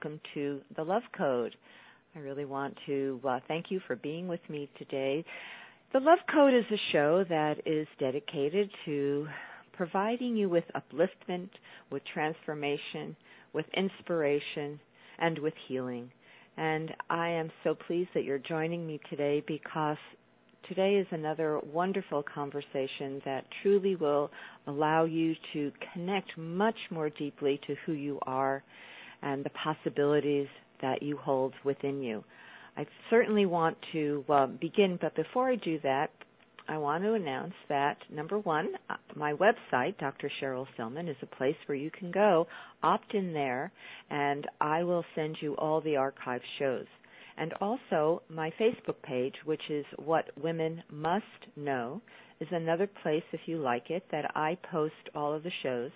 welcome to the Love Code. I really want to uh, thank you for being with me today. The Love Code is a show that is dedicated to providing you with upliftment, with transformation, with inspiration, and with healing. And I am so pleased that you're joining me today because today is another wonderful conversation that truly will allow you to connect much more deeply to who you are and the possibilities that you hold within you. I certainly want to uh, begin, but before I do that, I want to announce that number one, uh, my website, Dr. Cheryl Selman, is a place where you can go, opt in there, and I will send you all the archive shows. And also, my Facebook page, which is What Women Must Know, is another place, if you like it, that I post all of the shows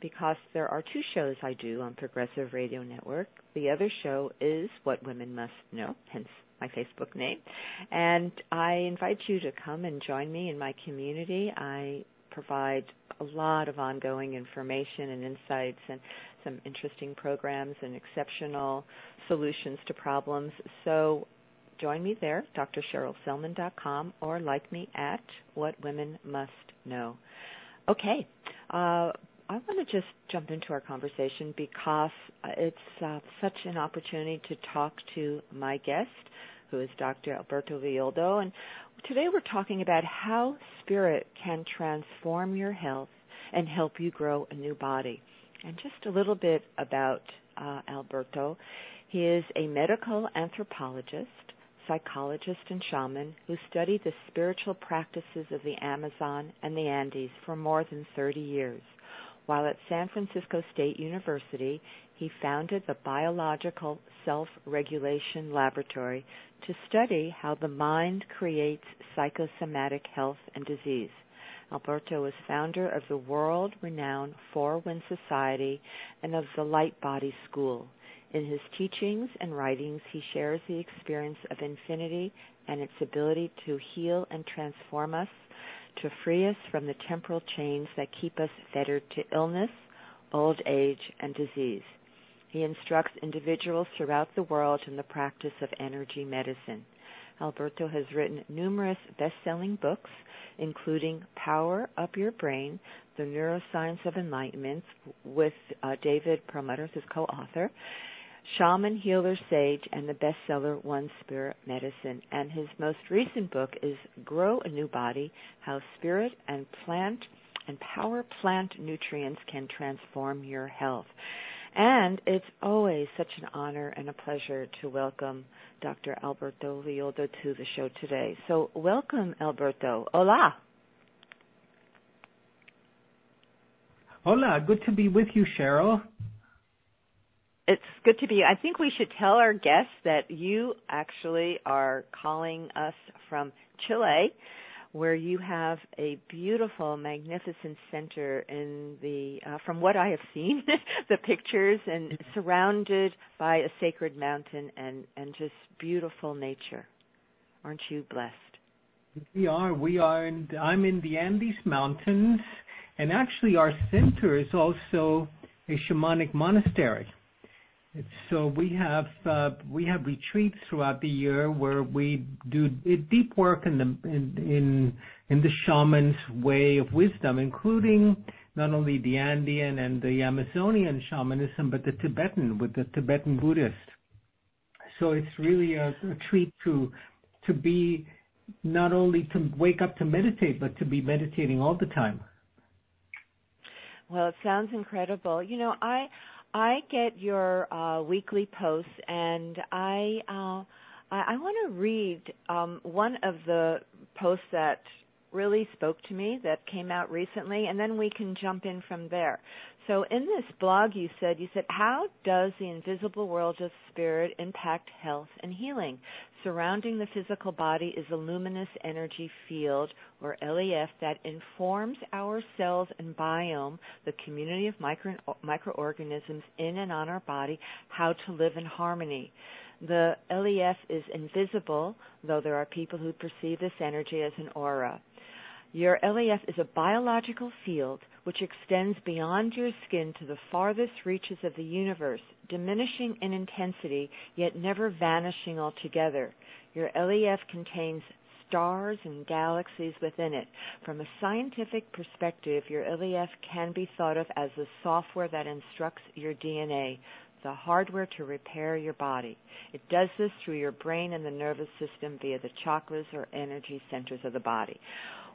because there are two shows I do on Progressive Radio Network. The other show is What Women Must Know, hence my Facebook name. And I invite you to come and join me in my community. I provide a lot of ongoing information and insights and some interesting programs and exceptional solutions to problems. So join me there, drcherylselman.com, or like me at What Women Must Know. Okay, uh, I want to just jump into our conversation because it's uh, such an opportunity to talk to my guest, who is Dr. Alberto Villoldo, and today we're talking about how spirit can transform your health and help you grow a new body. And just a little bit about uh, Alberto. He is a medical anthropologist, psychologist, and shaman who studied the spiritual practices of the Amazon and the Andes for more than 30 years. While at San Francisco State University, he founded the Biological Self Regulation Laboratory to study how the mind creates psychosomatic health and disease. Alberto is founder of the world renowned Four Winds Society and of the Light Body School. In his teachings and writings, he shares the experience of infinity and its ability to heal and transform us, to free us from the temporal chains that keep us fettered to illness, old age, and disease. He instructs individuals throughout the world in the practice of energy medicine. Alberto has written numerous best selling books, including Power Up Your Brain, The Neuroscience of Enlightenment, with uh, David Perlmutter his co author, Shaman, Healer, Sage, and the bestseller One Spirit Medicine. And his most recent book is Grow a New Body How Spirit and Plant and Power Plant Nutrients Can Transform Your Health. And it's always such an honor and a pleasure to welcome Dr. Alberto Villoldo to the show today. So, welcome, Alberto. Hola. Hola, good to be with you, Cheryl. It's good to be. I think we should tell our guests that you actually are calling us from Chile where you have a beautiful, magnificent center in the, uh, from what I have seen, the pictures, and surrounded by a sacred mountain and and just beautiful nature. Aren't you blessed? We are. We are. In, I'm in the Andes Mountains, and actually, our center is also a shamanic monastery. So we have uh, we have retreats throughout the year where we do deep work in the in, in in the shaman's way of wisdom, including not only the Andean and the Amazonian shamanism, but the Tibetan with the Tibetan Buddhist. So it's really a, treat to to be not only to wake up to meditate, but to be meditating all the time. Well, it sounds incredible. You know, I I get your uh, weekly posts, and I uh, I, I want to read um, one of the posts that really spoke to me that came out recently, and then we can jump in from there. So, in this blog, you said you said, "How does the invisible world of spirit impact health and healing?" Surrounding the physical body is a luminous energy field, or LEF, that informs our cells and biome, the community of micro, microorganisms in and on our body, how to live in harmony. The LEF is invisible, though there are people who perceive this energy as an aura. Your LEF is a biological field which extends beyond your skin to the farthest reaches of the universe, diminishing in intensity yet never vanishing altogether. Your LEF contains stars and galaxies within it. From a scientific perspective, your LEF can be thought of as the software that instructs your DNA, the hardware to repair your body. It does this through your brain and the nervous system via the chakras or energy centers of the body.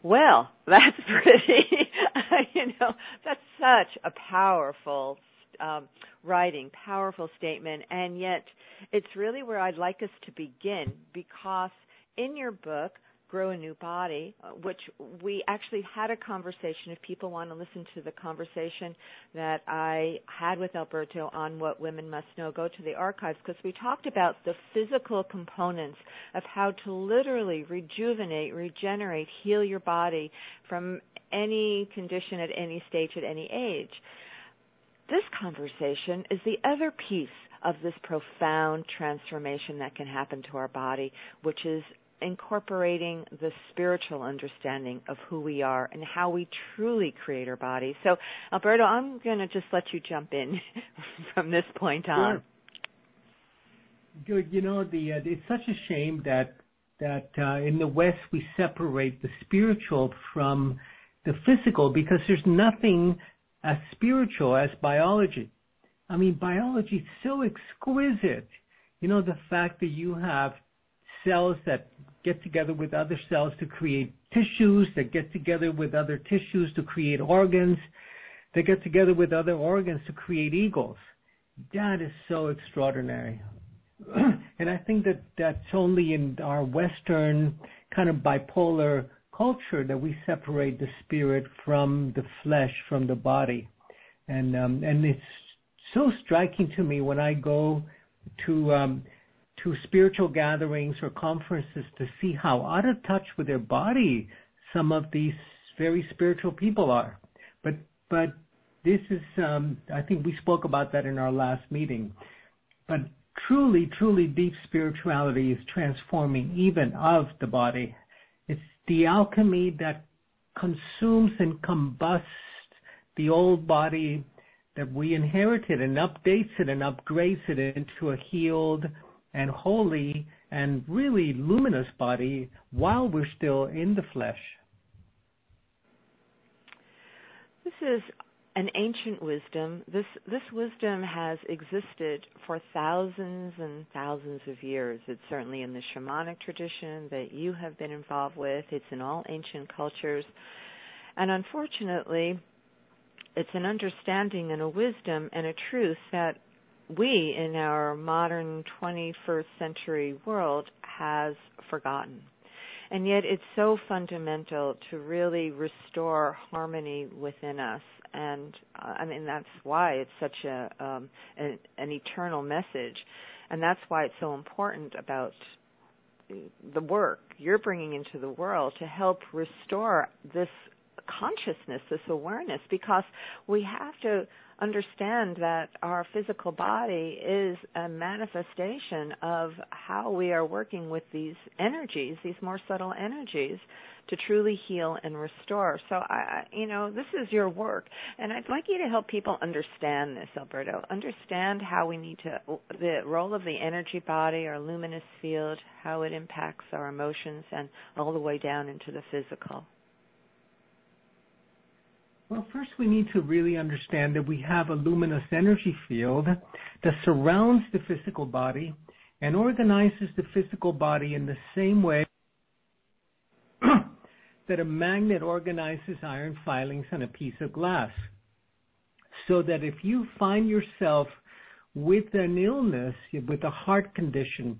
Well, that's pretty, you know, that's such a powerful um, writing, powerful statement, and yet it's really where I'd like us to begin because in your book, Grow a New Body, uh, which we actually had a conversation. If people want to listen to the conversation that I had with Alberto on what women must know, go to the archives because we talked about the physical components of how to literally rejuvenate, regenerate, heal your body from any condition at any stage at any age. This conversation is the other piece of this profound transformation that can happen to our body, which is incorporating the spiritual understanding of who we are and how we truly create our body. So, Alberto, I'm going to just let you jump in from this point on. Sure. You know, the uh, it's such a shame that that uh, in the West we separate the spiritual from the physical because there's nothing as spiritual as biology. I mean, biology is so exquisite. You know, the fact that you have cells that get together with other cells to create tissues, that get together with other tissues to create organs, that get together with other organs to create eagles. That is so extraordinary. and I think that that's only in our Western kind of bipolar culture that we separate the spirit from the flesh, from the body. And um, and it's so striking to me when I go to um, to spiritual gatherings or conferences to see how out of touch with their body some of these very spiritual people are. But but this is um, I think we spoke about that in our last meeting. But truly, truly deep spirituality is transforming even of the body. It's the alchemy that consumes and combusts the old body that we inherited and updates it and upgrades it into a healed, and holy and really luminous body while we're still in the flesh. This is an ancient wisdom. This this wisdom has existed for thousands and thousands of years. It's certainly in the shamanic tradition that you have been involved with. It's in all ancient cultures. And unfortunately, it's an understanding and a wisdom and a truth that we in our modern 21st century world has forgotten. And yet it's so fundamental to really restore harmony within us. And uh, I mean, that's why it's such a, um, an, an eternal message. And that's why it's so important about the work you're bringing into the world to help restore this consciousness, this awareness, because we have to understand that our physical body is a manifestation of how we are working with these energies, these more subtle energies, to truly heal and restore. So I, you know, this is your work, and I'd like you to help people understand this, Alberto. Understand how we need to, the role of the energy body, our luminous field, how it impacts our emotions, and all the way down into the physical. Well, first we need to really understand that we have a luminous energy field that surrounds the physical body and organizes the physical body in the same way that a magnet organizes iron filings on a piece of glass. So that if you find yourself with an illness, with a heart condition,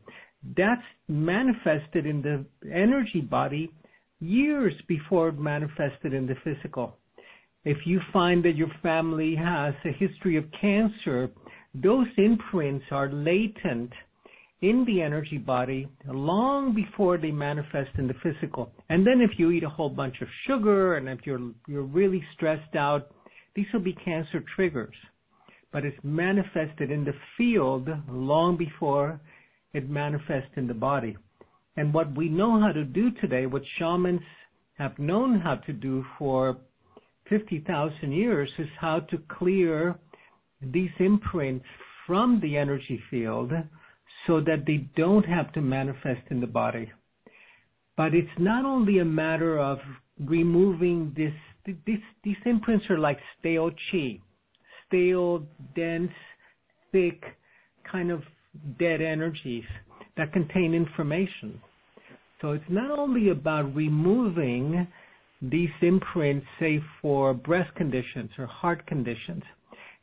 that's manifested in the energy body years before it manifested in the physical. If you find that your family has a history of cancer, those imprints are latent in the energy body long before they manifest in the physical. And then if you eat a whole bunch of sugar and if you're you're really stressed out, these will be cancer triggers. But it's manifested in the field long before it manifests in the body. And what we know how to do today, what shamans have known how to do for 50,000 years is how to clear these imprints from the energy field so that they don't have to manifest in the body. But it's not only a matter of removing this, this these imprints are like stale chi, stale, dense, thick, kind of dead energies that contain information. So it's not only about removing these imprints, say for breast conditions or heart conditions.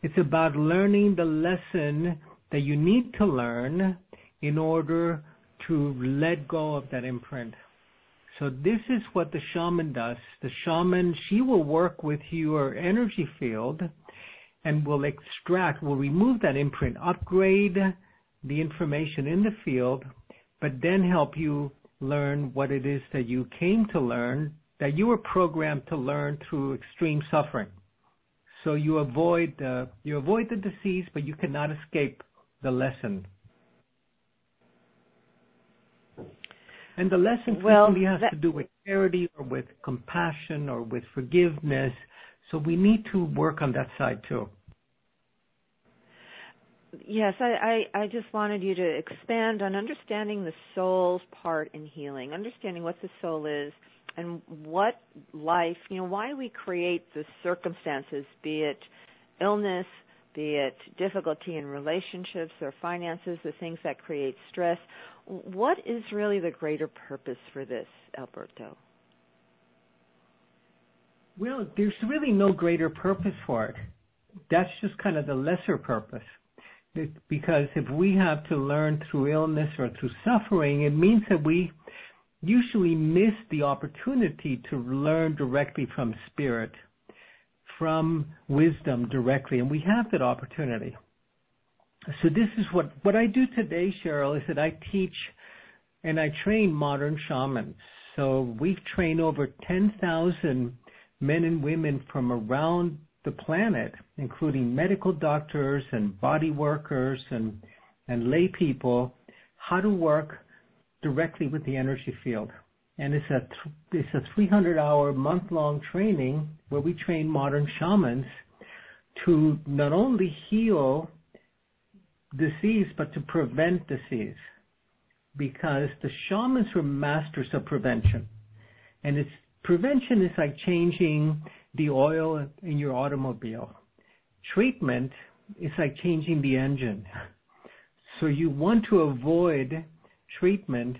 It's about learning the lesson that you need to learn in order to let go of that imprint. So this is what the shaman does. The shaman, she will work with your energy field and will extract, will remove that imprint, upgrade the information in the field, but then help you learn what it is that you came to learn, that you were programmed to learn through extreme suffering. So you avoid uh, you avoid the disease, but you cannot escape the lesson. And the lesson well, frequently has that... to do with charity or with compassion or with forgiveness. So we need to work on that side too. Yes, I, I, I just wanted you to expand on understanding the soul's part in healing, understanding what the soul is and what life, you know, why we create the circumstances, be it illness, be it difficulty in relationships or finances, the things that create stress. What is really the greater purpose for this, Alberto? Well, there's really no greater purpose for it. That's just kind of the lesser purpose. Because if we have to learn through illness or through suffering, it means that we usually miss the opportunity to learn directly from spirit, from wisdom directly, and we have that opportunity. So this is what, what I do today, Cheryl, is that I teach and I train modern shamans. So we've trained over 10,000 men and women from around the planet, including medical doctors and body workers and, and lay people, how to work directly with the energy field. And it's a it's a 300 hour month long training where we train modern shamans to not only heal disease but to prevent disease because the shamans are masters of prevention and it's prevention is like changing the oil in your automobile. Treatment is like changing the engine. So you want to avoid treatment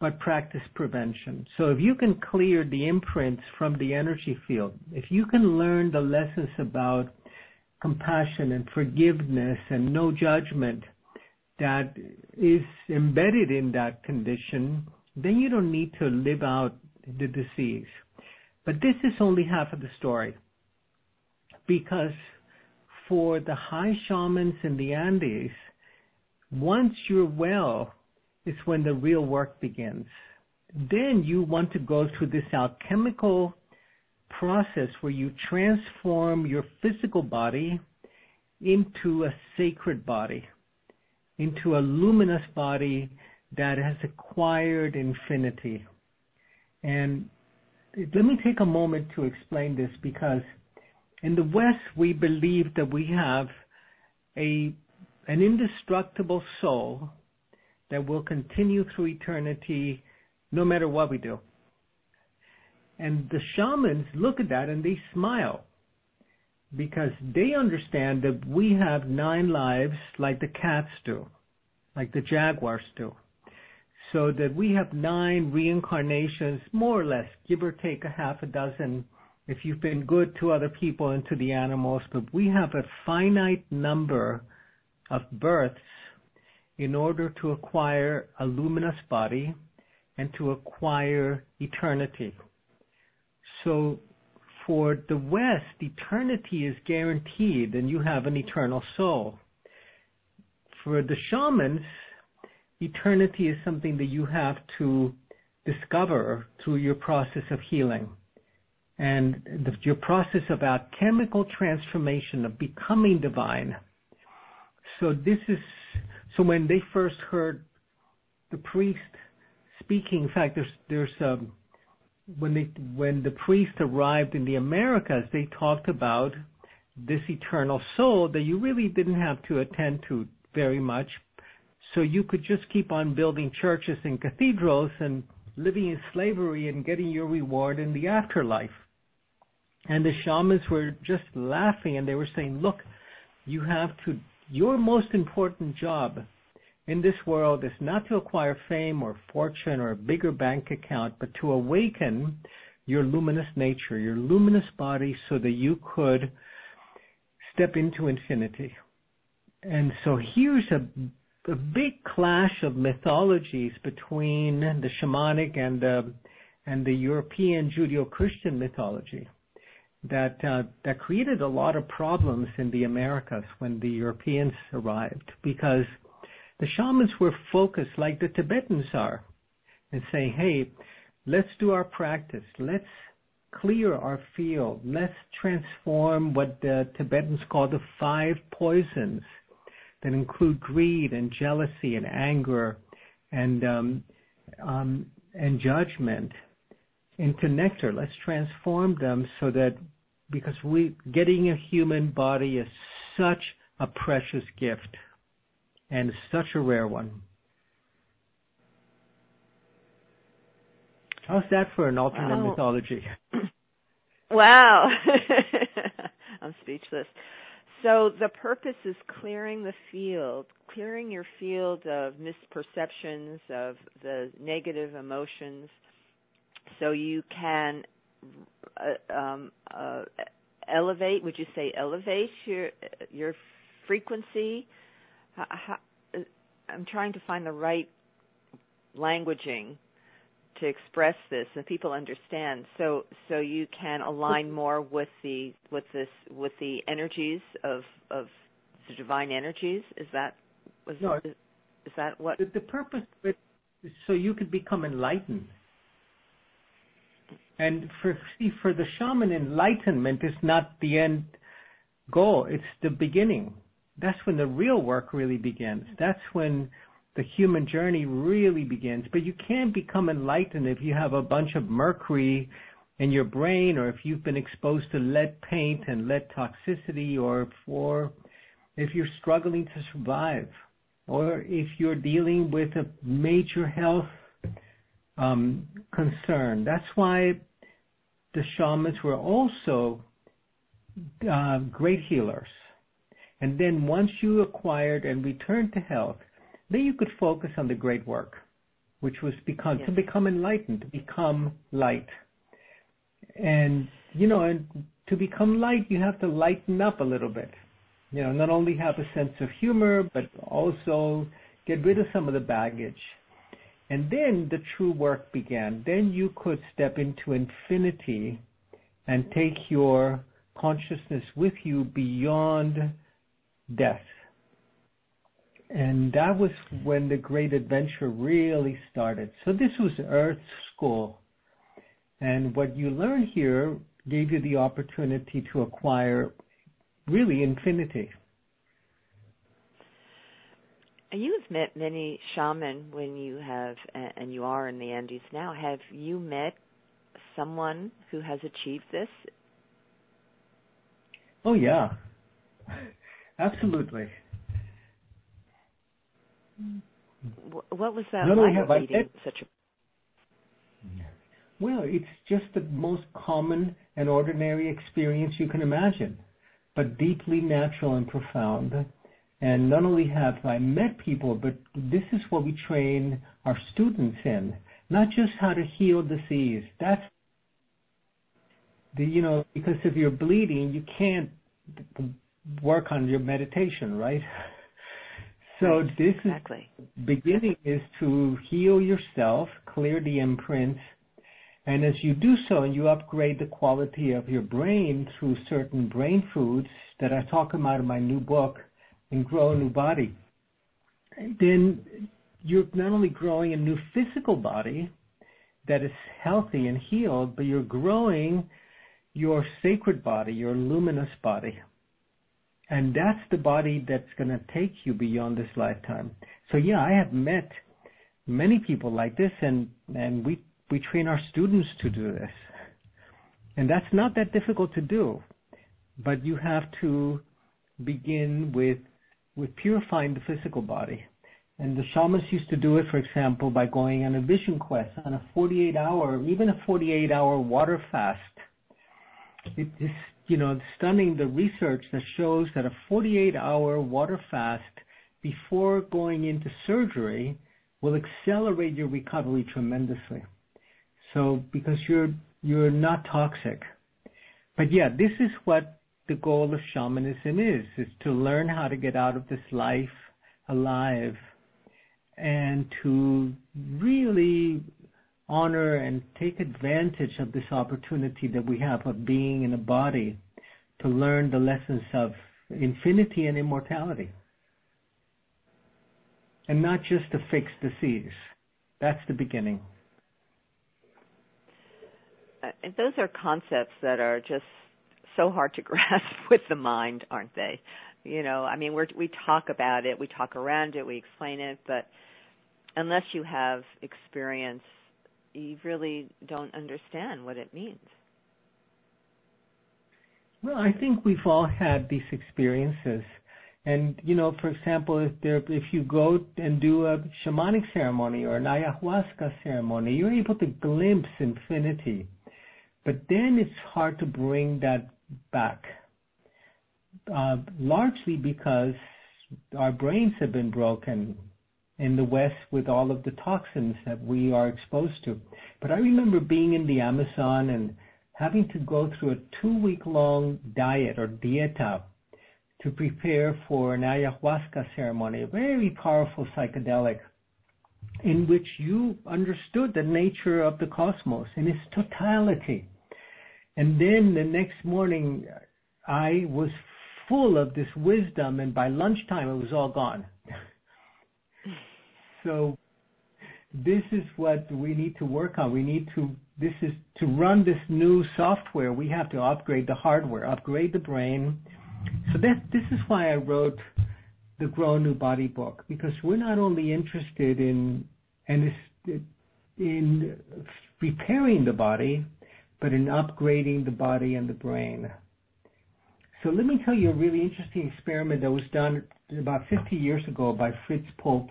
but practice prevention. So if you can clear the imprints from the energy field, if you can learn the lessons about compassion and forgiveness and no judgment that is embedded in that condition, then you don't need to live out the disease. But this is only half of the story. Because for the high shamans in the Andes, once you're well, it's when the real work begins. Then you want to go through this alchemical process where you transform your physical body into a sacred body, into a luminous body that has acquired infinity. And let me take a moment to explain this because in the West we believe that we have a an indestructible soul that will continue through eternity no matter what we do. And the shamans look at that and they smile because they understand that we have nine lives like the cats do, like the jaguars do. So that we have nine reincarnations, more or less, give or take a half a dozen if you've been good to other people and to the animals, but we have a finite number of births in order to acquire a luminous body and to acquire eternity. So for the West, eternity is guaranteed and you have an eternal soul. For the shamans, eternity is something that you have to discover through your process of healing and the, your process of alchemical transformation of becoming divine. So this is so when they first heard the priest speaking, in fact, there's there's um, when they when the priest arrived in the Americas, they talked about this eternal soul that you really didn't have to attend to very much. So you could just keep on building churches and cathedrals and living in slavery and getting your reward in the afterlife. And the shamans were just laughing and they were saying, look, you have to, your most important job in this world is not to acquire fame or fortune or a bigger bank account, but to awaken your luminous nature, your luminous body so that you could step into infinity. And so here's a, a big clash of mythologies between the shamanic and the, and the European Judeo-Christian mythology that uh, that created a lot of problems in the Americas when the Europeans arrived because the shamans were focused like the Tibetans are and saying, hey, let's do our practice. Let's clear our field. Let's transform what the Tibetans call the five poisons that include greed and jealousy and anger and um, um, and judgment into nectar. Let's transform them so that because we getting a human body is such a precious gift and such a rare one. How's that for an alternate wow. mythology? Wow. I'm speechless. So the purpose is clearing the field, clearing your field of misperceptions, of the negative emotions, so you can um, uh, elevate. Would you say elevate your your frequency? How, how, I'm trying to find the right languaging to express this and people understand. So so you can align more with the with this with the energies of of the divine energies? Is that was no, is, is that what? The, the purpose so you could become enlightened and for see for the shaman enlightenment is not the end goal it's the beginning that's when the real work really begins. That's when the human journey really begins. But you can't become enlightened if you have a bunch of mercury in your brain or if you've been exposed to lead paint and lead toxicity or for if you're struggling to survive or if you're dealing with a major health um, concern. That's why the shamans were also uh, great healers and then once you acquired and returned to health, then you could focus on the great work, which was become yes. to become enlightened, to become light. And you know, and to become light, you have to lighten up a little bit. You know, not only have a sense of humor, but also get rid of some of the baggage. And then the true work began. Then you could step into infinity and take your consciousness with you beyond death. And that was when the great adventure really started. So this was Earth School. And what you learned here gave you the opportunity to acquire really infinity. You've met many shaman when you have, and you are in the Andes now. Have you met someone who has achieved this? Oh yeah, Absolutely. What was that Not like have reading I, such a well, it's just the most common and ordinary experience you can imagine, but deeply natural and profound. And not only have I met people, but this is what we train our students in. Not just how to heal disease. That's the, you know, because if you're bleeding, you can't work on your meditation, right? So this exactly. is beginning is to heal yourself, clear the imprints, and as you do so and you upgrade the quality of your brain through certain brain foods that I talk about in my new book, and grow a new body, then you're not only growing a new physical body that is healthy and healed, but you're growing your sacred body, your luminous body and that's the body that's going to take you beyond this lifetime. So yeah, I have met many people like this, and and we we train our students to do this. And that's not that difficult to do. But you have to begin with with purifying the physical body. And the shamans used to do it, for example, by going on a vision quest on a 48 hour, even a 48 hour water fast. It is, you know, stunning the research that shows that a 48 hour water fast before going into surgery will accelerate your recovery tremendously. So because you're you're not toxic. But yeah, this is what the goal of shamanism is, is to learn how to get out of this life alive and to really honor and take advantage of this opportunity that we have of being in a body to learn the lessons of infinity and immortality. And not just to fix disease. That's the beginning. Uh, those are concepts that are just so hard to grasp with the mind, aren't they? You know, I mean, we we talk about it, we talk around it, we explain it, but unless you have experience, you really don't understand what it means. Well, I think we've all had these experiences. And you know, for example, if there, if you go and do a shamanic ceremony or an ayahuasca ceremony, you're able to glimpse infinity. But then it's hard to bring that back, uh, largely because our brains have been broken in the West with all of the toxins that we are exposed to. But I remember being in the Amazon and having to go through a two week long diet or dieta to prepare for an ayahuasca ceremony, a very powerful psychedelic in which you understood the nature of the cosmos in its totality. And then the next morning, I was full of this wisdom, and by lunchtime, it was all gone. so, this is what we need to work on. We need to, this is to run this new software, we have to upgrade the hardware, upgrade the brain. So, that, this is why I wrote the Grow New Body book, because we're not only interested in, and in repairing the body, but in upgrading the body and the brain. So let me tell you a really interesting experiment that was done about 50 years ago by Fritz Popp.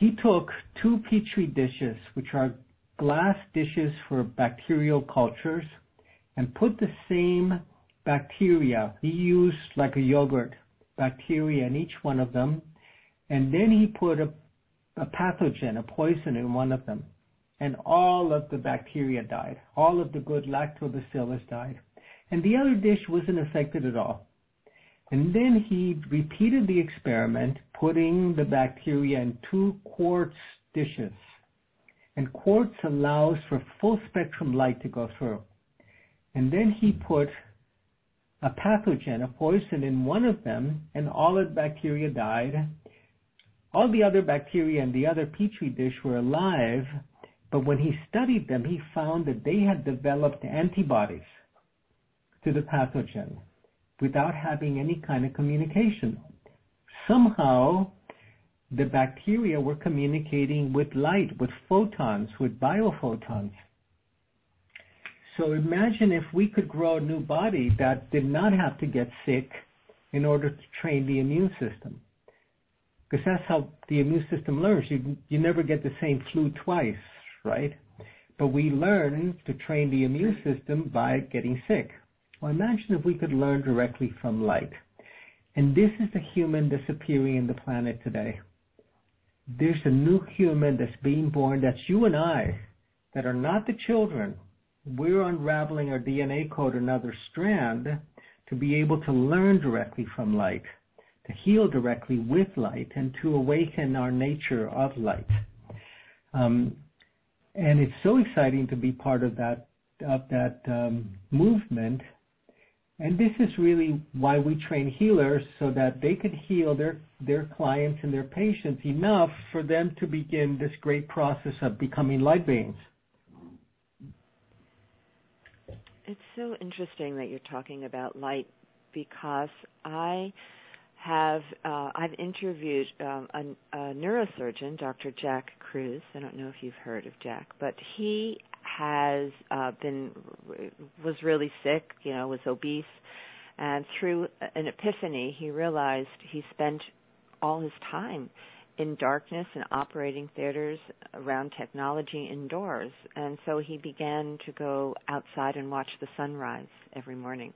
He took two petri dishes, which are glass dishes for bacterial cultures, and put the same bacteria. He used like a yogurt bacteria in each one of them, and then he put a, a pathogen, a poison in one of them and all of the bacteria died. All of the good lactobacillus died. And the other dish wasn't affected at all. And then he repeated the experiment, putting the bacteria in two quartz dishes. And quartz allows for full spectrum light to go through. And then he put a pathogen, a poison in one of them, and all the bacteria died. All the other bacteria in the other petri dish were alive, but when he studied them, he found that they had developed antibodies to the pathogen without having any kind of communication. Somehow, the bacteria were communicating with light, with photons, with biophotons. So imagine if we could grow a new body that did not have to get sick in order to train the immune system. Because that's how the immune system learns. You, you never get the same flu twice right? But we learn to train the immune system by getting sick. Well, imagine if we could learn directly from light. And this is the human that's appearing in the planet today. There's a new human that's being born, that's you and I, that are not the children. We're unraveling our DNA code another strand to be able to learn directly from light, to heal directly with light, and to awaken our nature of light. Um, and it's so exciting to be part of that of that um, movement. And this is really why we train healers so that they could heal their their clients and their patients enough for them to begin this great process of becoming light beings. It's so interesting that you're talking about light because I have uh, I've interviewed um, a, a neurosurgeon, Dr. Jack Kruse. I don't know if you've heard of Jack, but he has uh, been was really sick. You know, was obese, and through an epiphany, he realized he spent all his time in darkness and operating theaters around technology indoors. And so he began to go outside and watch the sunrise every morning.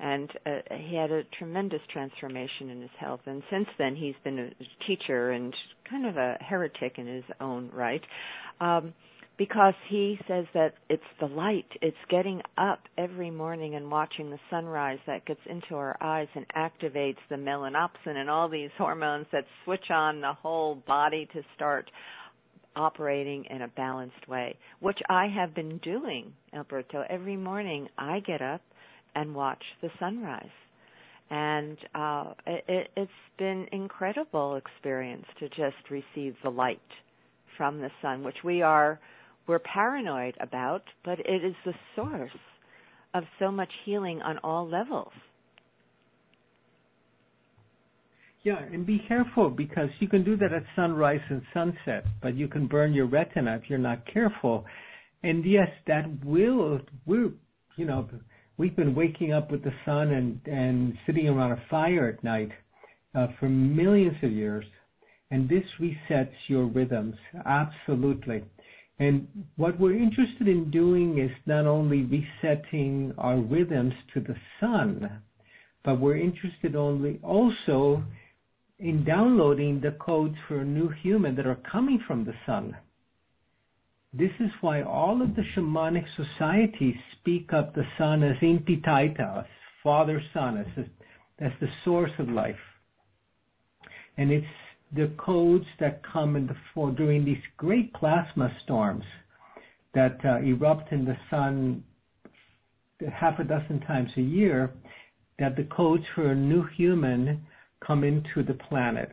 And uh, he had a tremendous transformation in his health. And since then, he's been a teacher and kind of a heretic in his own right. Um, because he says that it's the light, it's getting up every morning and watching the sunrise that gets into our eyes and activates the melanopsin and all these hormones that switch on the whole body to start operating in a balanced way, which I have been doing, Alberto. Every morning I get up and watch the sunrise. And uh, it, it's been incredible experience to just receive the light from the sun, which we are we're paranoid about, but it is the source of so much healing on all levels. Yeah, and be careful because you can do that at sunrise and sunset, but you can burn your retina if you're not careful. And yes, that will, we're, you know, we've been waking up with the sun and, and sitting around a fire at night uh, for millions of years. And this resets your rhythms, absolutely. And what we're interested in doing is not only resetting our rhythms to the sun, but we're interested only also in downloading the codes for a new human that are coming from the sun. This is why all of the shamanic societies speak of the sun as Inti Taita, as Father Sun, as, as the source of life. And it's the codes that come in the fall during these great plasma storms that uh, erupt in the sun half a dozen times a year, that the codes for a new human come into the planet.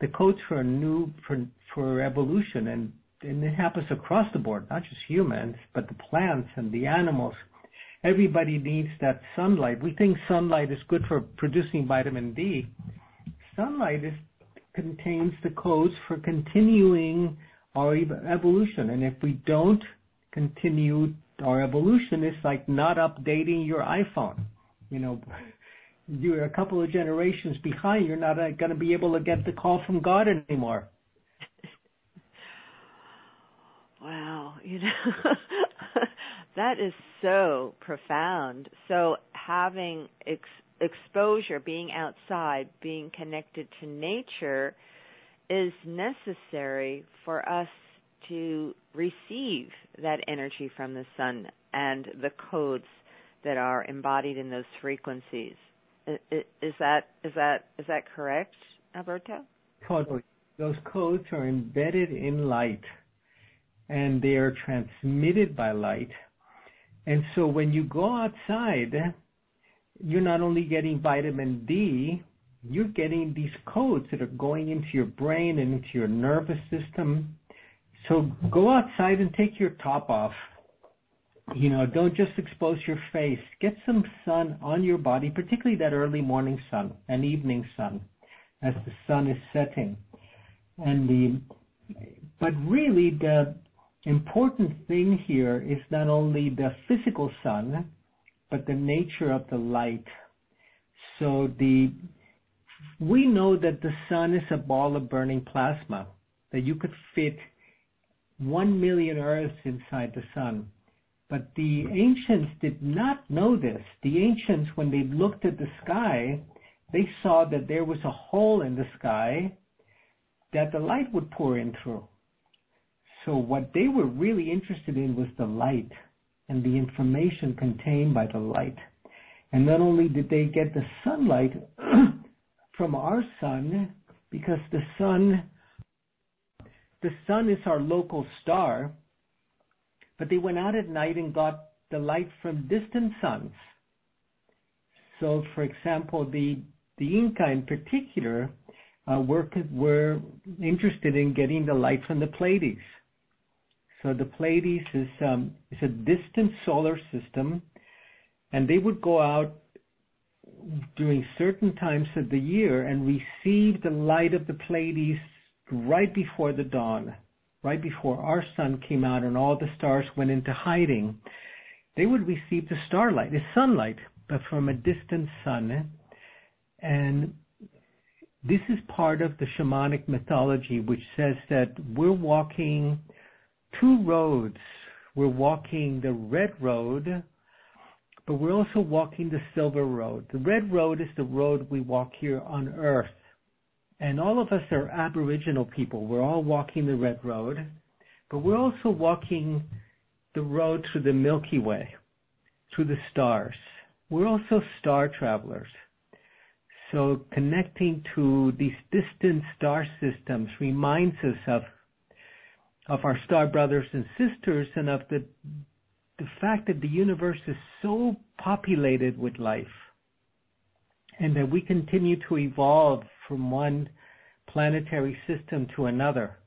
The codes for a new for for evolution and and it happens across the board, not just humans, but the plants and the animals. Everybody needs that sunlight. We think sunlight is good for producing vitamin D. Sunlight is contains the codes for continuing our evolution. And if we don't continue our evolution, it's like not updating your iPhone. You know, you're a couple of generations behind. You're not uh, going to be able to get the call from God anymore. wow, you know, that is so profound. So having ex- exposure, being outside, being connected to nature is necessary for us to receive that energy from the sun and the codes that are embodied in those frequencies. Is that is that is that correct, Alberto? Totally. Those codes are embedded in light and they are transmitted by light. And so when you go outside, you're not only getting vitamin D, you're getting these codes that are going into your brain and into your nervous system. So go outside and take your top off. You know, don't just expose your face. Get some sun on your body, particularly that early morning sun and evening sun as the sun is setting. And the, but really the important thing here is not only the physical sun, but the nature of the light. So the we know that the sun is a ball of burning plasma, that you could fit one million Earths inside the sun. But the ancients did not know this. The ancients, when they looked at the sky, they saw that there was a hole in the sky that the light would pour in through. So what they were really interested in was the light and the information contained by the light. And not only did they get the sunlight from our sun, because the sun, the sun is our local star, but they went out at night and got the light from distant suns. So, for example, the the Inca in particular uh, were were interested in getting the light from the Pleiades. So the Pleiades is um, is a distant solar system, and they would go out during certain times of the year and receive the light of the Pleiades right before the dawn, right before our sun came out and all the stars went into hiding, they would receive the starlight, the sunlight, but from a distant sun. And this is part of the shamanic mythology, which says that we're walking two roads. We're walking the red road, but we're also walking the silver road. The red road is the road we walk here on earth. And all of us are Aboriginal people. We're all walking the red road, but we're also walking the road through the Milky Way, through the stars. We're also star travelers. So connecting to these distant star systems reminds us of of our star brothers and sisters and of the the fact that the universe is so populated with life and that we continue to evolve from one planetary system to another.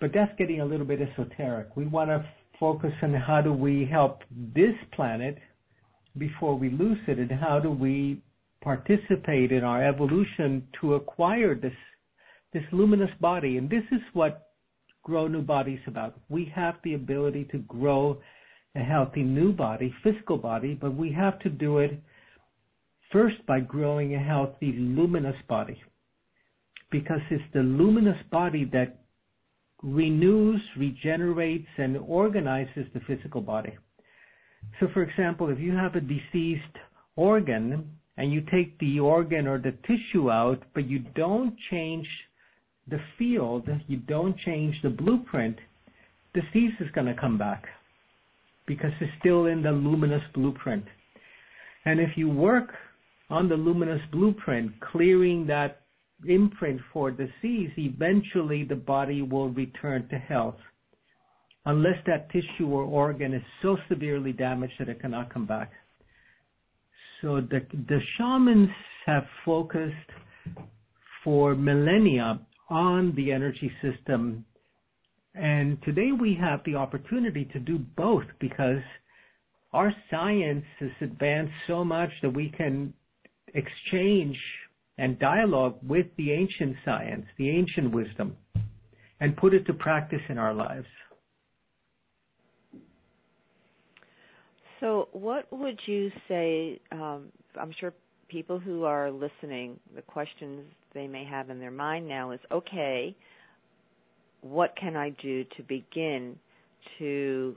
But that's getting a little bit esoteric. We want to focus on how do we help this planet before we lose it and how do we participate in our evolution to acquire this this luminous body and this is what grow new bodies about. We have the ability to grow a healthy new body physical body but we have to do it first by growing a healthy luminous body. Because it's the luminous body that renews regenerates and organizes the physical body. So for example if you have a deceased organ and you take the organ or the tissue out, but you don't change the field, you don't change the blueprint, disease is going to come back because it's still in the luminous blueprint. And if you work on the luminous blueprint, clearing that imprint for disease, eventually the body will return to health. Unless that tissue or organ is so severely damaged that it cannot come back. So the the shamans have focused for millennia on the energy system, and today we have the opportunity to do both because our science has advanced so much that we can exchange and dialogue with the ancient science, the ancient wisdom, and put it to practice in our lives. So, what would you say? Um, I'm sure people who are listening, the questions they may have in their mind now is okay, what can I do to begin to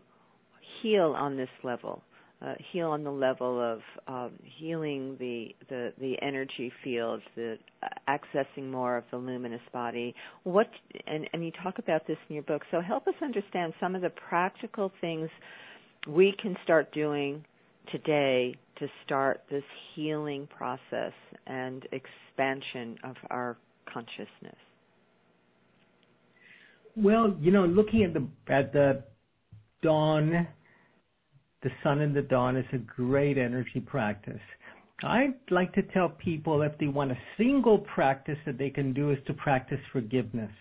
heal on this level? Uh, heal on the level of um, healing the, the the energy field, the uh, accessing more of the luminous body. What and and you talk about this in your book. So help us understand some of the practical things we can start doing today to start this healing process and expansion of our consciousness? Well, you know, looking at the at the dawn, the sun and the dawn is a great energy practice. I'd like to tell people if they want a single practice that they can do is to practice forgiveness.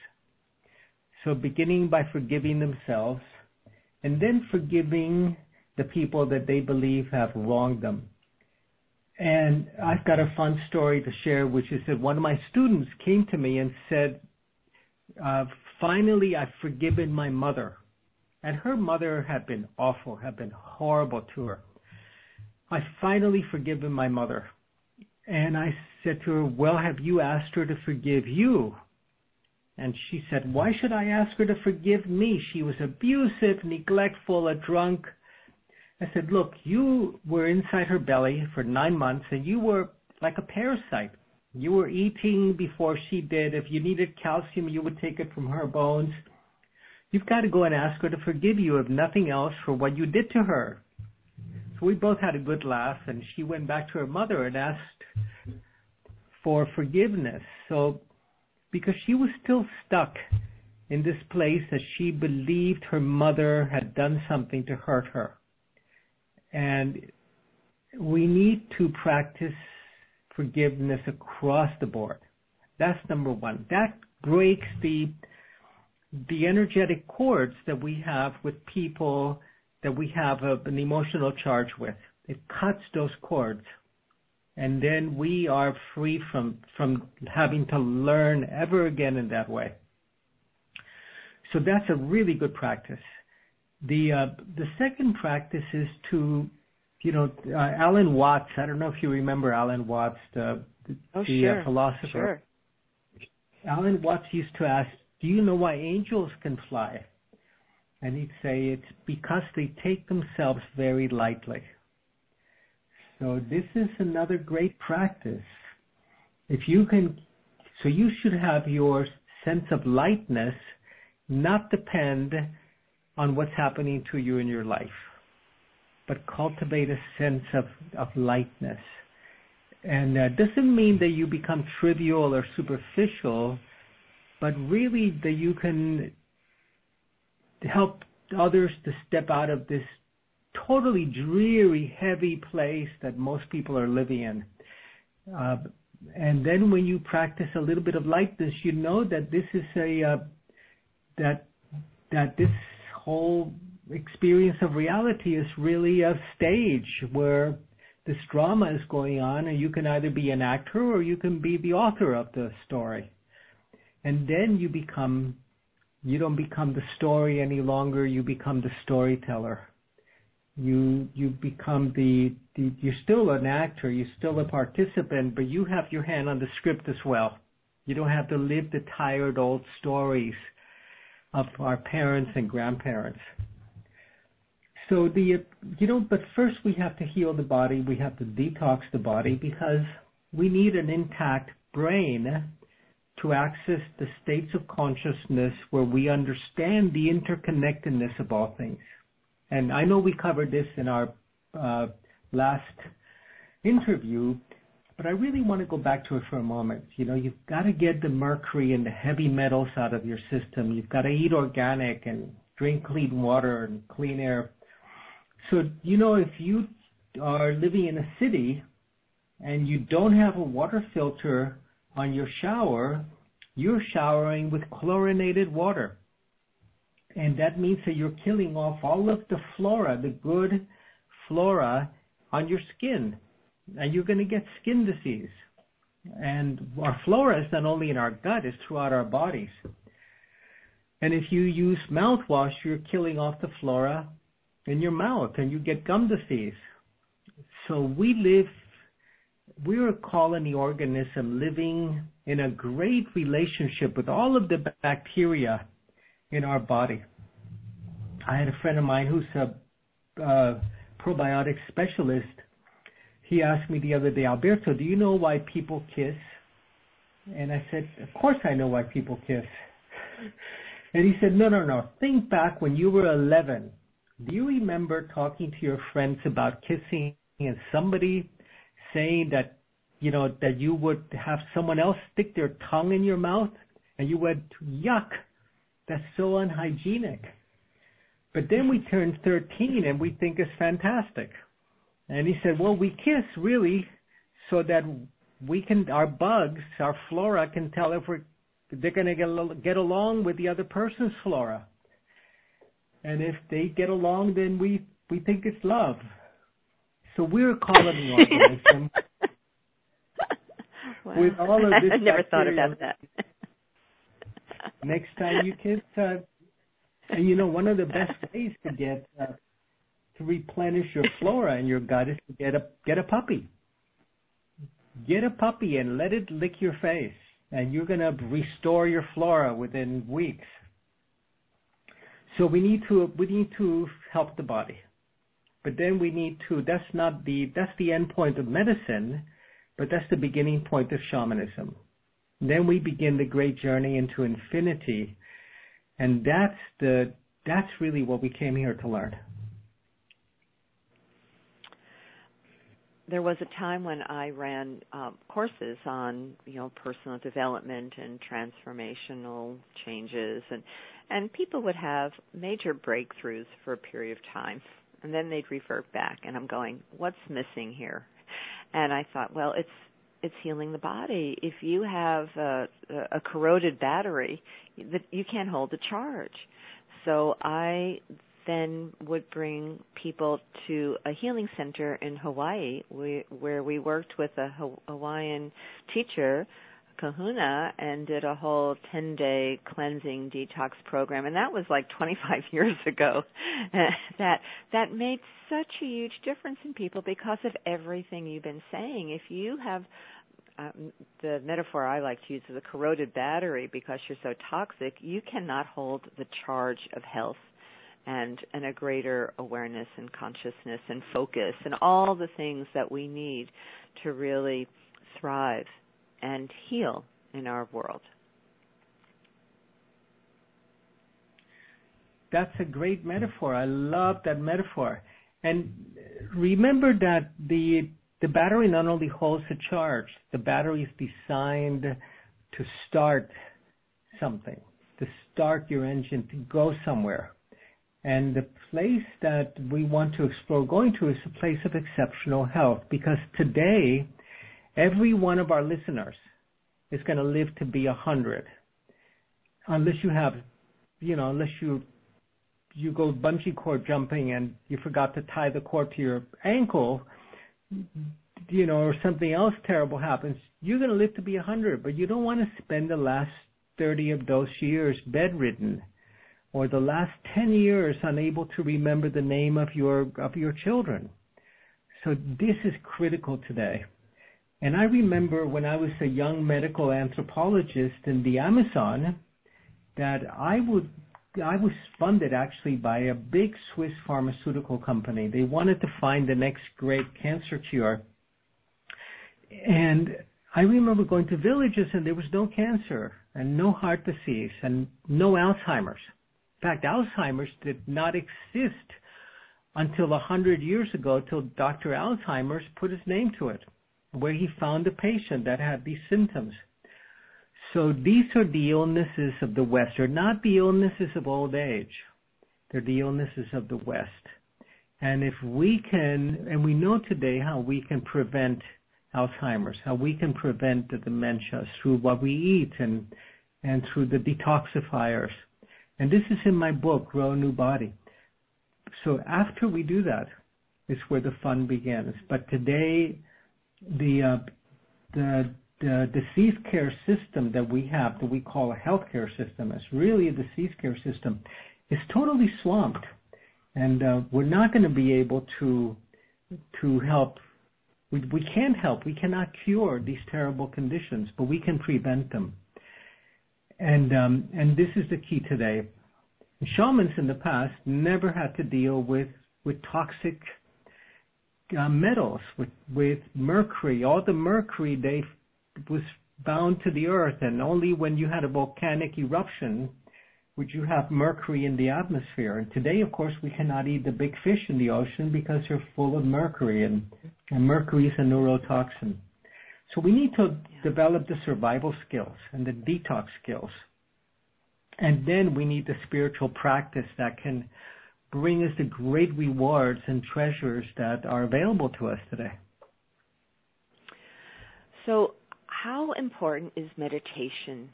So beginning by forgiving themselves, and then forgiving the people that they believe have wronged them. And I've got a fun story to share, which is that one of my students came to me and said, uh, finally, I've forgiven my mother. And her mother had been awful, had been horrible to her. I finally forgiven my mother. And I said to her, well, have you asked her to forgive you? And she said, Why should I ask her to forgive me? She was abusive, neglectful, a drunk. I said, Look, you were inside her belly for nine months and you were like a parasite. You were eating before she did. If you needed calcium, you would take it from her bones. You've got to go and ask her to forgive you, if nothing else, for what you did to her. So we both had a good laugh, and she went back to her mother and asked for forgiveness. So because she was still stuck in this place that she believed her mother had done something to hurt her. And we need to practice forgiveness across the board. That's number one. That breaks the the energetic cords that we have with people that we have a, an emotional charge with. It cuts those cords. and then we are free from from having to learn ever again in that way. So that's a really good practice. The uh, the second practice is to, you know, uh, Alan Watts. I don't know if you remember Alan Watts, the, oh, the sure. uh, philosopher. Sure. Alan Watts used to ask, "Do you know why angels can fly?" And he'd say, "It's because they take themselves very lightly." So this is another great practice. If you can, so you should have your sense of lightness not depend on what's happening to you in your life, but cultivate a sense of, of lightness. And that doesn't mean that you become trivial or superficial, but really that you can help others to step out of this totally dreary, heavy place that most people are living in. Uh, and then when you practice a little bit of lightness, you know that this is a uh, that that this whole experience of reality is really a stage where this drama is going on, and you can either be an actor or you can be the author of the story. And then you become, you don't become the story any longer. You become the storyteller you you become the, the you're still an actor, you're still a participant, but you have your hand on the script as well. You don't have to live the tired old stories of our parents and grandparents. So the you know, but first we have to heal the body, we have to detox the body because we need an intact brain to access the states of consciousness where we understand the interconnectedness of all things. And I know we covered this in our uh, last interview, but I really want to go back to it for a moment. You know, you've got to get the mercury and the heavy metals out of your system. You've got to eat organic and drink clean water and clean air. So, you know, if you are living in a city and you don't have a water filter on your shower, you're showering with chlorinated water and that means that you're killing off all of the flora, the good flora on your skin, and you're going to get skin disease. And our flora is not only in our gut, it's throughout our bodies. And if you use mouthwash, you're killing off the flora in your mouth and you get gum disease. So we live, we're a colony organism living in a great relationship with all of the bacteria in our body. I had a friend of mine who's a uh, probiotic specialist. He asked me the other day, Alberto, do you know why people kiss? And I said, Of course I know why people kiss. And he said, No, no, no. Think back when you were 11. Do you remember talking to your friends about kissing and somebody saying that, you know, that you would have someone else stick their tongue in your mouth? And you went, Yuck, that's so unhygienic. But then we turn 13 and we think it's fantastic. And he said, well, we kiss really so that we can, our bugs, our flora can tell if we're, they're going to get, get along with the other person's flora. And if they get along, then we, we think it's love. So we're a colony organism. wow. With all of this I never thought about that. Next time you kiss, uh, and you know one of the best ways to get uh, to replenish your flora in your gut is to get a get a puppy. Get a puppy and let it lick your face, and you're gonna restore your flora within weeks. So we need to we need to help the body, but then we need to. That's not the that's the end point of medicine, but that's the beginning point of shamanism. Then we begin the great journey into infinity, and that's the that's really what we came here to learn. There was a time when I ran um, courses on, you know, personal development and transformational changes, and and people would have major breakthroughs for a period of time, and then they'd revert back, and I'm going, what's missing here? And I thought, well, it's it's healing the body. If you have a, a corroded battery, that you can't hold the charge. So I then would bring people to a healing center in Hawaii. We, where we worked with a Hawaiian teacher kahuna and did a whole 10 day cleansing detox program. And that was like 25 years ago. That that made such a huge difference in people because of everything you've been saying. If you have um, the metaphor I like to use is a corroded battery because you're so toxic, you cannot hold the charge of health and and a greater awareness and consciousness and focus and all the things that we need to really thrive and heal in our world. That's a great metaphor. I love that metaphor. And remember that the the battery not only holds a charge, the battery is designed to start something, to start your engine to go somewhere. And the place that we want to explore going to is a place of exceptional health because today, every one of our listeners is going to live to be a hundred. Unless you have, you know, unless you you go bungee cord jumping and you forgot to tie the cord to your ankle, you know, or something else terrible happens, you're going to live to be a hundred, but you don't want to spend the last 30 of those years bedridden or the last 10 years unable to remember the name of your of your children. So this is critical today. And I remember when I was a young medical anthropologist in the Amazon that I would I was funded actually by a big Swiss pharmaceutical company. They wanted to find the next great cancer cure. And I remember going to villages and there was no cancer and no heart disease and no Alzheimer's. In fact, Alzheimer's did not exist until a hundred years ago, till Dr. Alzheimer's put his name to it, where he found a patient that had these symptoms. So these are the illnesses of the West. They're not the illnesses of old age. They're the illnesses of the West. And if we can, and we know today how we can prevent Alzheimer's, how we can prevent the dementia through what we eat and, and through the detoxifiers. And this is in my book, Grow a New Body. So after we do that, is where the fun begins. But today, the uh, the the disease care system that we have, that we call a healthcare system, is really a disease care system, is totally swamped, and uh, we're not going to be able to to help. We we can't help. We cannot cure these terrible conditions, but we can prevent them. And um, and this is the key today. Shamans in the past never had to deal with with toxic uh, metals, with with mercury. All the mercury they was bound to the earth, and only when you had a volcanic eruption would you have mercury in the atmosphere. And today, of course, we cannot eat the big fish in the ocean because they're full of mercury, and, and mercury is a neurotoxin. So we need to develop the survival skills and the detox skills. And then we need the spiritual practice that can bring us the great rewards and treasures that are available to us today. So how important is meditation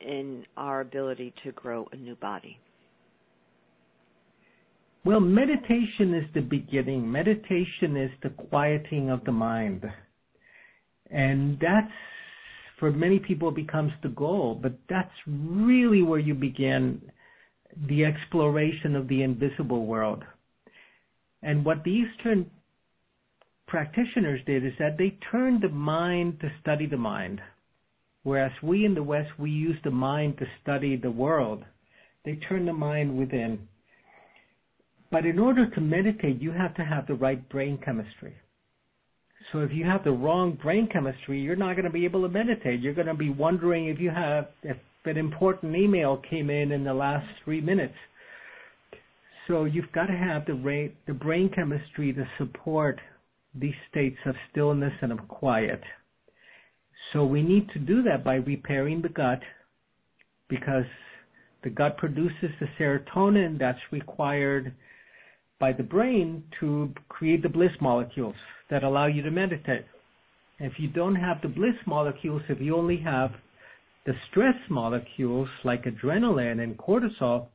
in our ability to grow a new body? Well, meditation is the beginning. Meditation is the quieting of the mind. And that's, for many people, becomes the goal, but that's really where you begin the exploration of the invisible world. And what the Eastern practitioners did is that they turned the mind to study the mind. Whereas we in the West, we use the mind to study the world. They turn the mind within. But in order to meditate, you have to have the right brain chemistry. So if you have the wrong brain chemistry, you're not going to be able to meditate. You're going to be wondering if you have, if an important email came in in the last three minutes. So you've got to have the, the brain chemistry to support these states of stillness and of quiet. So we need to do that by repairing the gut because the gut produces the serotonin that's required by the brain to create the bliss molecules that allow you to meditate. If you don't have the bliss molecules, if you only have the stress molecules like adrenaline and cortisol,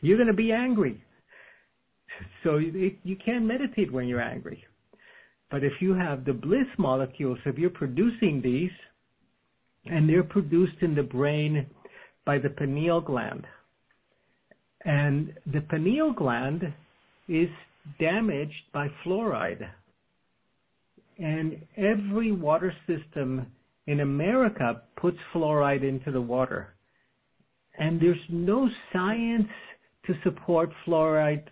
you're going to be angry So you can't meditate when you're angry. But if you have the bliss molecules, if you're producing these, and they're produced in the brain by the pineal gland. And the pineal gland is damaged by fluoride. And every water system in America puts fluoride into the water. And there's no science to support fluoride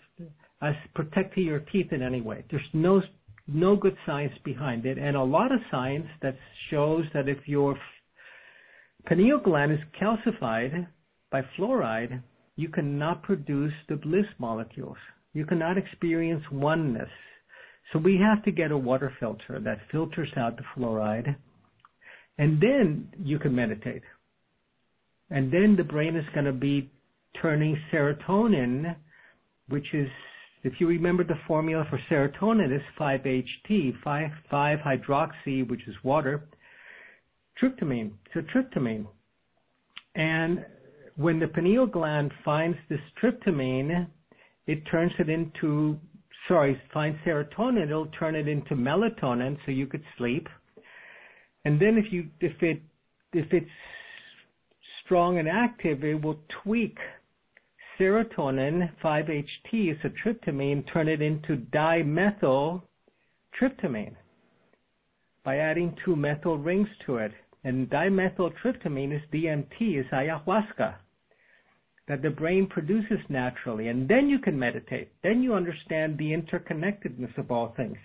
as protecting your teeth in any way. There's no no good science behind it, and a lot of science that shows that if your pineal gland is calcified by fluoride, you cannot produce the bliss molecules. You cannot experience oneness. So we have to get a water filter that filters out the fluoride, and then you can meditate. And then the brain is going to be turning serotonin, which is, if you remember the formula for serotonin, is 5-HT, 5-hydroxy, which is water, tryptamine. So tryptamine. And when the pineal gland finds this tryptamine, it turns it into, sorry, finds serotonin, it'll turn it into melatonin so you could sleep. And then if you, if it, if it's strong and active, it will tweak serotonin, 5-HT is a tryptamine, turn it into dimethyl tryptamine by adding two methyl rings to it. And dimethyltryptamine is DMT, is ayahuasca that the brain produces naturally. And then you can meditate. Then you understand the interconnectedness of all things.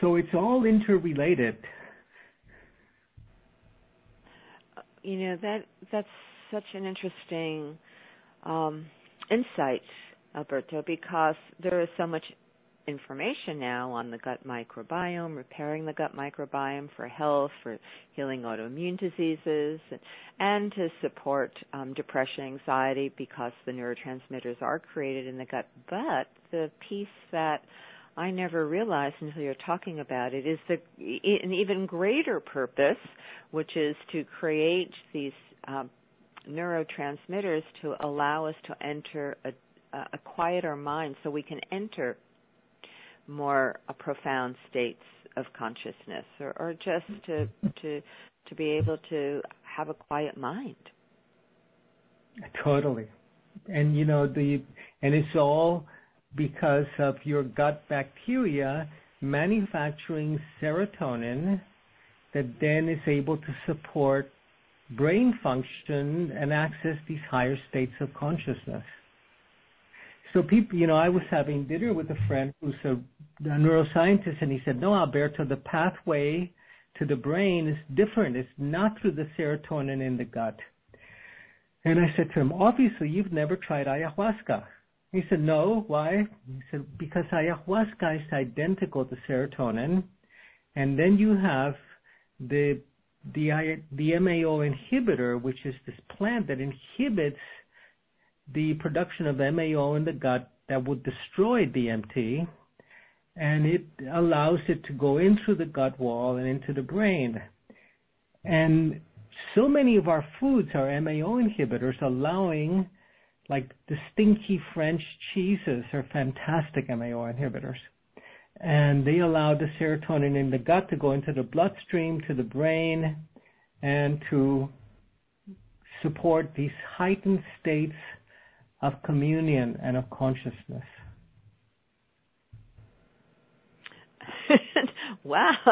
So it's all interrelated. You know that that's such an interesting um, insight, Alberto, because there is so much information now on the gut microbiome, repairing the gut microbiome for health, for healing autoimmune diseases, and, to support um, depression, anxiety, because the neurotransmitters are created in the gut. But the piece that I never realized until you're talking about it is the an even greater purpose, which is to create these um, neurotransmitters to allow us to enter a, a quiet our mind so we can enter more profound states of consciousness or, or just to to to be able to have a quiet mind. Totally. And you know the and it's all because of your gut bacteria manufacturing serotonin that then is able to support brain function and access these higher states of consciousness so people, you know, I was having dinner with a friend who's a, a neuroscientist, and he said, "No, Alberto, the pathway to the brain is different. It's not through the serotonin in the gut." And I said to him, "Obviously, you've never tried ayahuasca." He said, "No, why?" He said, "Because ayahuasca is identical to serotonin, and then you have the the the MAO inhibitor, which is this plant that inhibits the production of MAO in the gut that would destroy DMT, and it allows it to go into the gut wall and into the brain. And so many of our foods are MAO inhibitors, allowing, like the stinky French cheeses are fantastic MAO inhibitors. And they allow the serotonin in the gut to go into the bloodstream, to the brain, and to support these heightened states of communion and of consciousness. wow.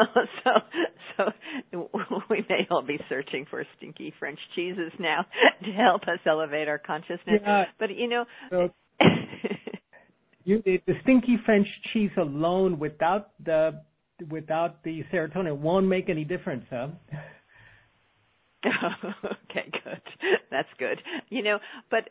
So so we may all be searching for stinky French cheeses now to help us elevate our consciousness. Yeah. But you know so, you, the stinky French cheese alone without the without the serotonin won't make any difference, huh? okay, good. That's good. You know, but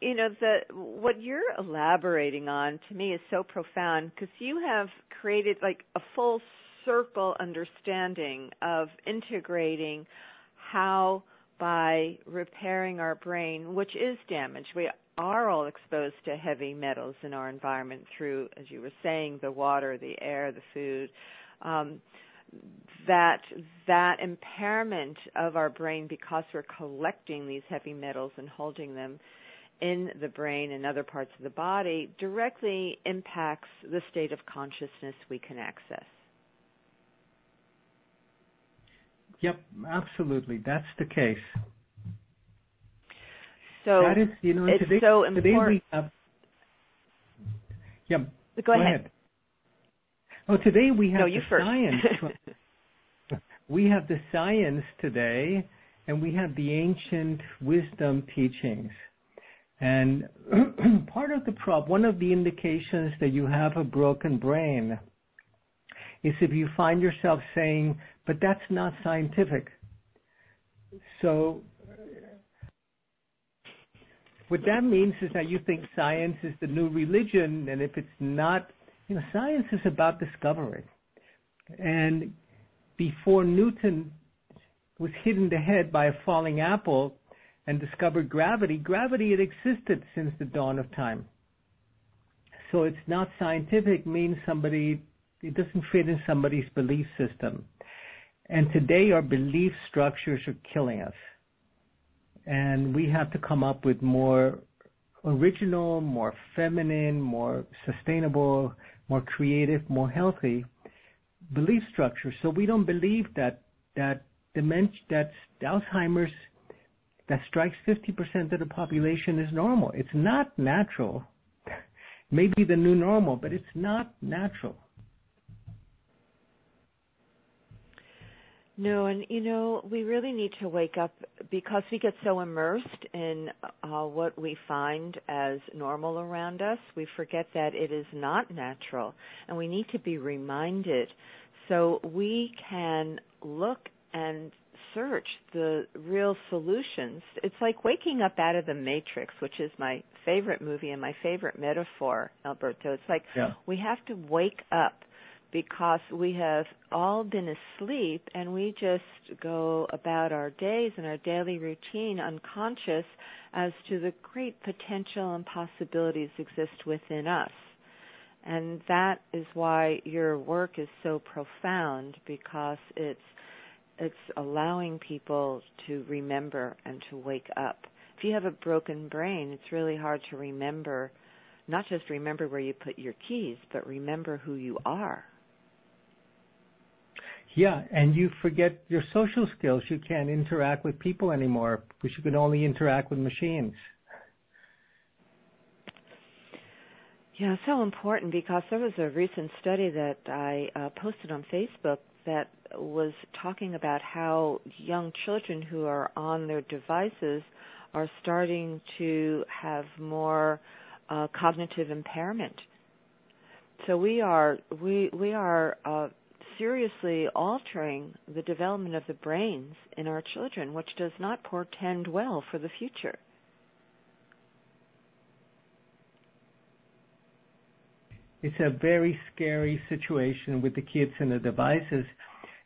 you know the what you're elaborating on to me is so profound because you have created like a full circle understanding of integrating how by repairing our brain which is damaged. We are all exposed to heavy metals in our environment through as you were saying the water the air the food. Um, that that impairment of our brain because we're collecting these heavy metals and holding them in the brain and other parts of the body directly impacts the state of consciousness we can access. Yep, absolutely. That's the case. So that is, you know, it's today, so today important. we have. Yeah. Go, go ahead. ahead. Oh, today we have No, you the first. science. we have the science today, and we have the ancient wisdom teachings. And part of the problem, one of the indications that you have a broken brain is if you find yourself saying, but that's not scientific. So what that means is that you think science is the new religion, and if it's not, you know, science is about discovery. And before Newton was hit in the head by a falling apple and discovered gravity, gravity had existed since the dawn of time. So it's not scientific means somebody it doesn't fit in somebody's belief system. And today our belief structures are killing us. And we have to come up with more original, more feminine, more sustainable, more creative, more healthy belief structures. So we don't believe that that dementia, that Alzheimer's that strikes 50% of the population is normal. It's not natural. Maybe the new normal, but it's not natural. No, and you know, we really need to wake up because we get so immersed in uh, what we find as normal around us. We forget that it is not natural, and we need to be reminded so we can look and search the real solutions. It's like waking up out of the matrix, which is my favorite movie and my favorite metaphor, Alberto. It's like yeah. we have to wake up because we have all been asleep and we just go about our days and our daily routine unconscious as to the great potential and possibilities exist within us. And that is why your work is so profound because it's it's allowing people to remember and to wake up. If you have a broken brain, it's really hard to remember not just remember where you put your keys, but remember who you are. Yeah, and you forget your social skills. You can't interact with people anymore because you can only interact with machines. Yeah, so important because there was a recent study that I uh, posted on Facebook that was talking about how young children who are on their devices are starting to have more uh, cognitive impairment. So we are we we are uh, seriously altering the development of the brains in our children, which does not portend well for the future. It's a very scary situation with the kids and the devices.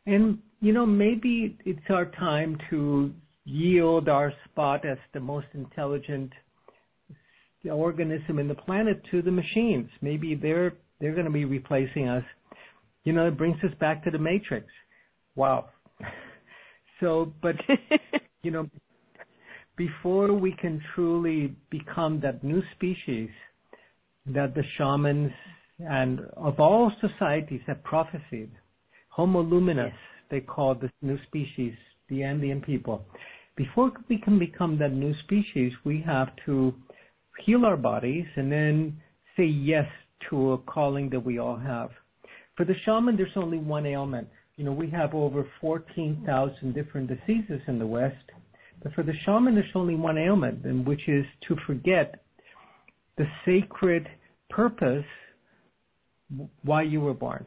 And, you know, maybe it's our time to yield our spot as the most intelligent organism in the planet to the machines. Maybe they're they're going to be replacing us you know, it brings us back to the Matrix. Wow. so, but, you know, before we can truly become that new species that the shamans and of all societies that prophesied, Homo luminous, yes. they called this new species, the Andean people. Before we can become that new species, we have to heal our bodies and then say yes to a calling that we all have. For the shaman, there's only one ailment. You know, we have over 14,000 different diseases in the West. But for the shaman, there's only one ailment, and which is to forget the sacred purpose why you were born.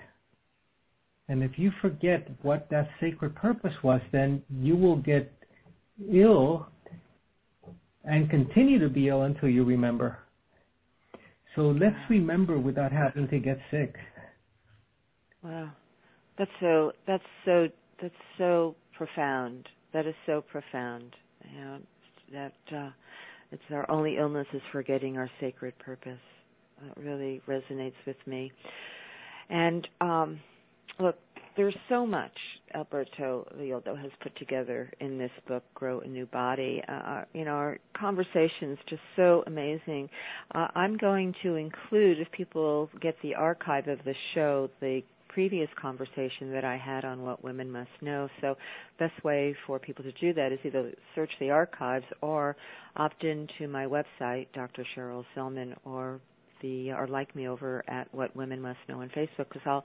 And if you forget what that sacred purpose was, then you will get ill and continue to be ill until you remember. So let's remember without having to get sick. Wow. That's so that's so that's so profound. That is so profound. You know, that uh it's our only illness is forgetting our sacred purpose. That really resonates with me. And um look, there's so much Alberto Villoldo has put together in this book, Grow a New Body. Uh, uh you know, our conversation's just so amazing. Uh, I'm going to include, if people get the archive of the show, the previous conversation that I had on what women must know. So, best way for people to do that is either search the archives or opt into my website, Dr. Sherrill Sellman, or the or like me over at What Women Must Know on Facebook because I'll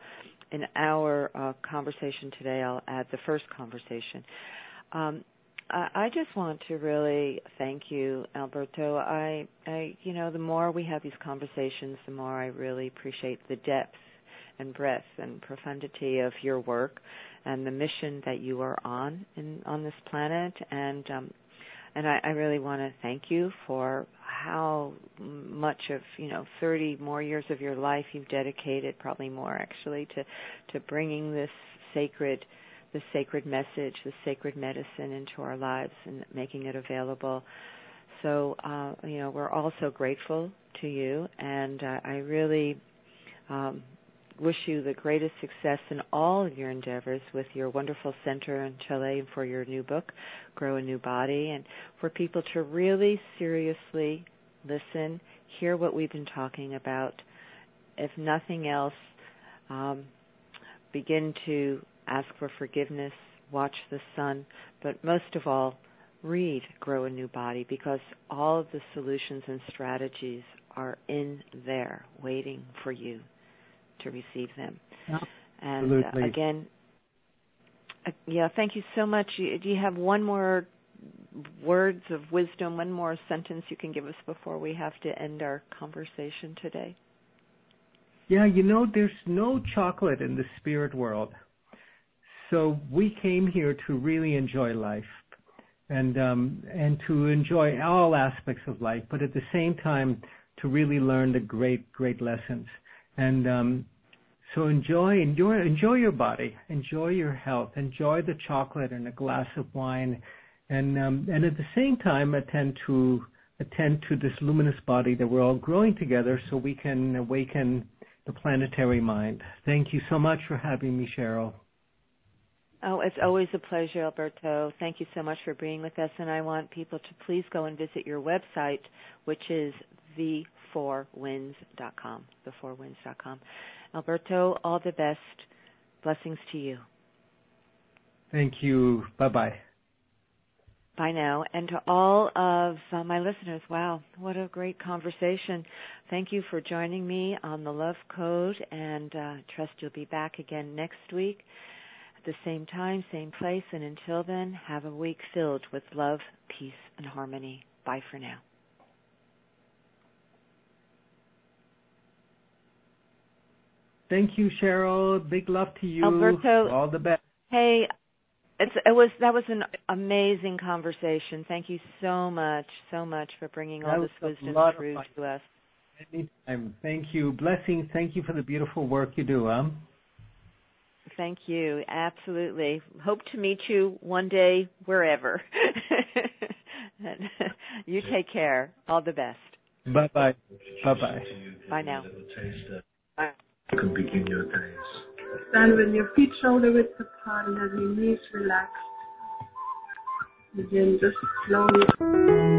in our uh, conversation today I'll add the first conversation. Um, I, just want to really thank you, Alberto. I, I, you know, the more we have these conversations, the more I really appreciate the depth and breadth and profundity of your work and the mission that you are on in, on this planet. And um, and I, I really want to thank you for how much of you know 30 more years of your life you've dedicated, probably more actually, to to bringing this sacred the sacred message, the sacred medicine into our lives and making it available. So, uh, you know, we're all so grateful to you, and uh, I really um, wish you the greatest success in all of your endeavors with your wonderful center in Chile and for your new book, Grow a New Body, and for people to really seriously listen, hear what we've been talking about. If nothing else, um, begin to ask for forgiveness, watch the sun, but most of all, read Grow a New Body because all of the solutions and strategies are in there waiting for you to receive them. Absolutely. And uh, again, uh, yeah, thank you so much. Do you have one more words of wisdom, one more sentence you can give us before we have to end our conversation today? Yeah, you know, there's no chocolate in the spirit world. So we came here to really enjoy life and um, and to enjoy all aspects of life, but at the same time to really learn the great great lessons. And um, so enjoy, enjoy, enjoy your body, enjoy your health, enjoy the chocolate and a glass of wine, and um, and at the same time attend to attend to this luminous body that we're all growing together, so we can awaken the planetary mind. Thank you so much for having me, Sherrill. Oh, it's always a pleasure, Alberto. Thank you so much for being with us. And I want people to please go and visit your website, which is the4winds.com. The4winds.com. Alberto, all the best. Blessings to you. Thank you. Bye bye. Bye now. And to all of uh, my listeners, wow, what a great conversation. Thank you for joining me on the Love Code, and uh, trust you'll be back again next week at the same time, same place. And until then, have a week filled with love, peace, and harmony. Bye for now. Thank you, Sherrill. Big love to you. Alberto, all the best. Hey, it's, it was that was an amazing conversation. Thank you so much, so much for bringing all this wisdom through to us. Anytime. Thank you. Blessings. Thank you for the beautiful work you do. Huh? Thank you. Absolutely. Hope to meet you one day wherever. you take care. All the best. Bye bye. Bye bye. Bye now. Bye can begin your days. Stand with your feet shoulder width apart and your knees relaxed. Begin just slowly.